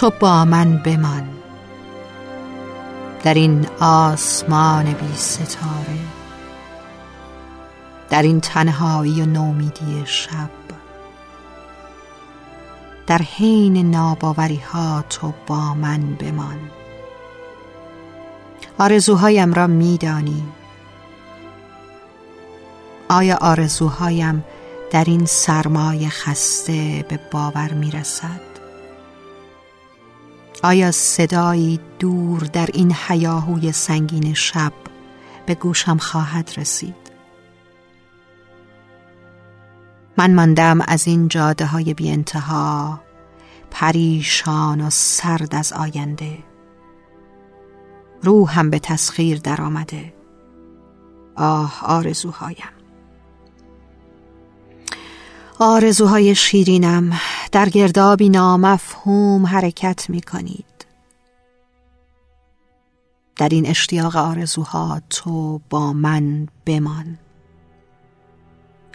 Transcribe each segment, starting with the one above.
تو با من بمان. در این آسمان بی ستاره در این تنهایی و نومیدی شب در حین ناباوری ها تو با من بمان. آرزوهایم را میدانی. آیا آرزوهایم در این سرمای خسته به باور می رسد؟ آیا صدایی دور در این حیاهوی سنگین شب به گوشم خواهد رسید؟ من ماندم از این جاده های بی انتها پریشان و سرد از آینده. روحم به تسخیر در آمده آه آرزوهایم. آرزوهای شیرینم در گردابی نامفهوم حرکت می کنید در این اشتیاق آرزوها تو با من بمان.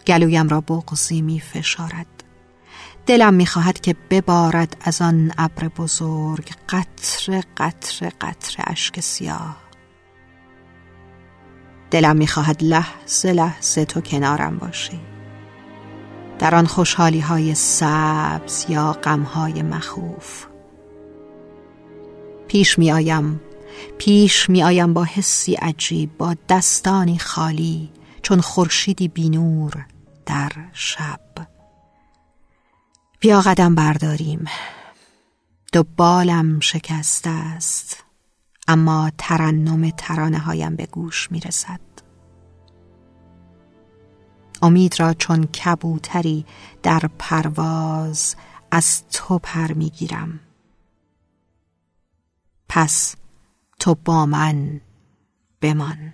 گلویم را بغزی می فشارد. دلم می خواهد که ببارد از آن ابر بزرگ قطر قطر قطر اشک سیاه. دلم می خواهد لحظه لحظه تو کنارم باشی. در آن خوشحالی های سبز یا غم های مخوف. پیش می آیم پیش می آیم با حسی عجیب با دستانی خالی چون خورشیدی بینور در شب. بیا قدم برداریم. دو بالم شکسته است اما ترنم ترانه هایم به گوش می رسد امید را چون کبوتری در پرواز از تو پر می گیرم پس تو با من بمان.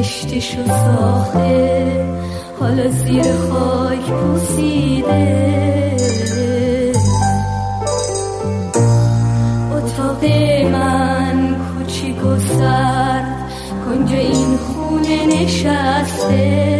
خشتشو ساخته حالا زیر خاک پوسیده. اتاق من کوچیک و سرد کنج این خونه نشسته.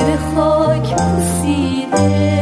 زیر خاک پوسیده.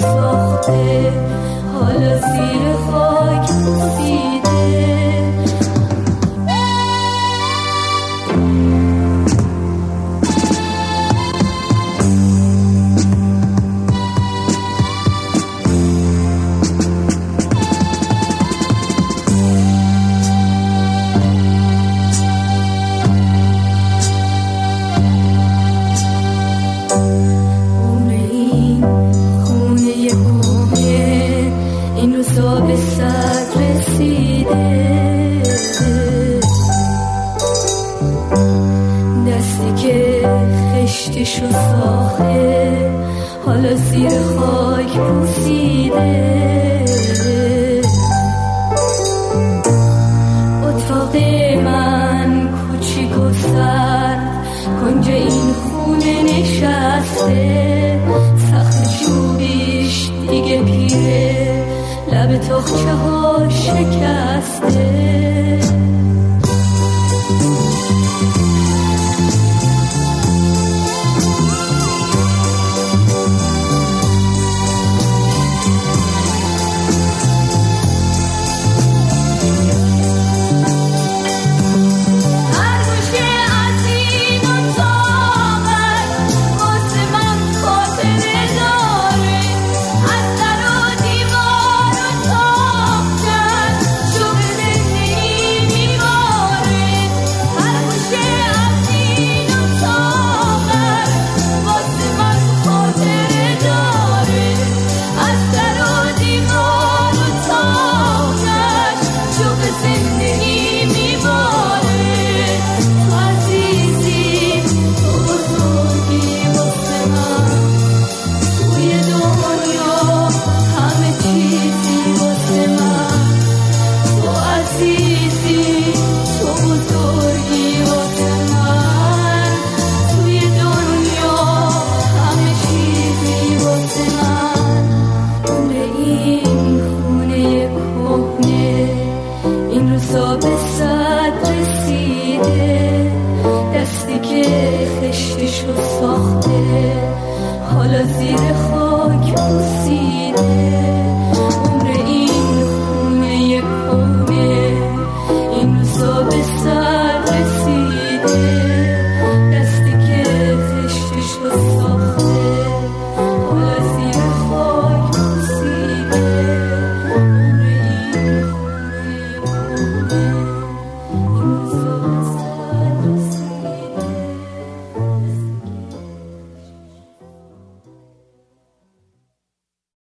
ساخته. حالا زیر خاک سیده به سر رسیده. دستی که خشتش و ساخته حالا زیر خاک پوسیده. باغچه ها شکسته. على سير خ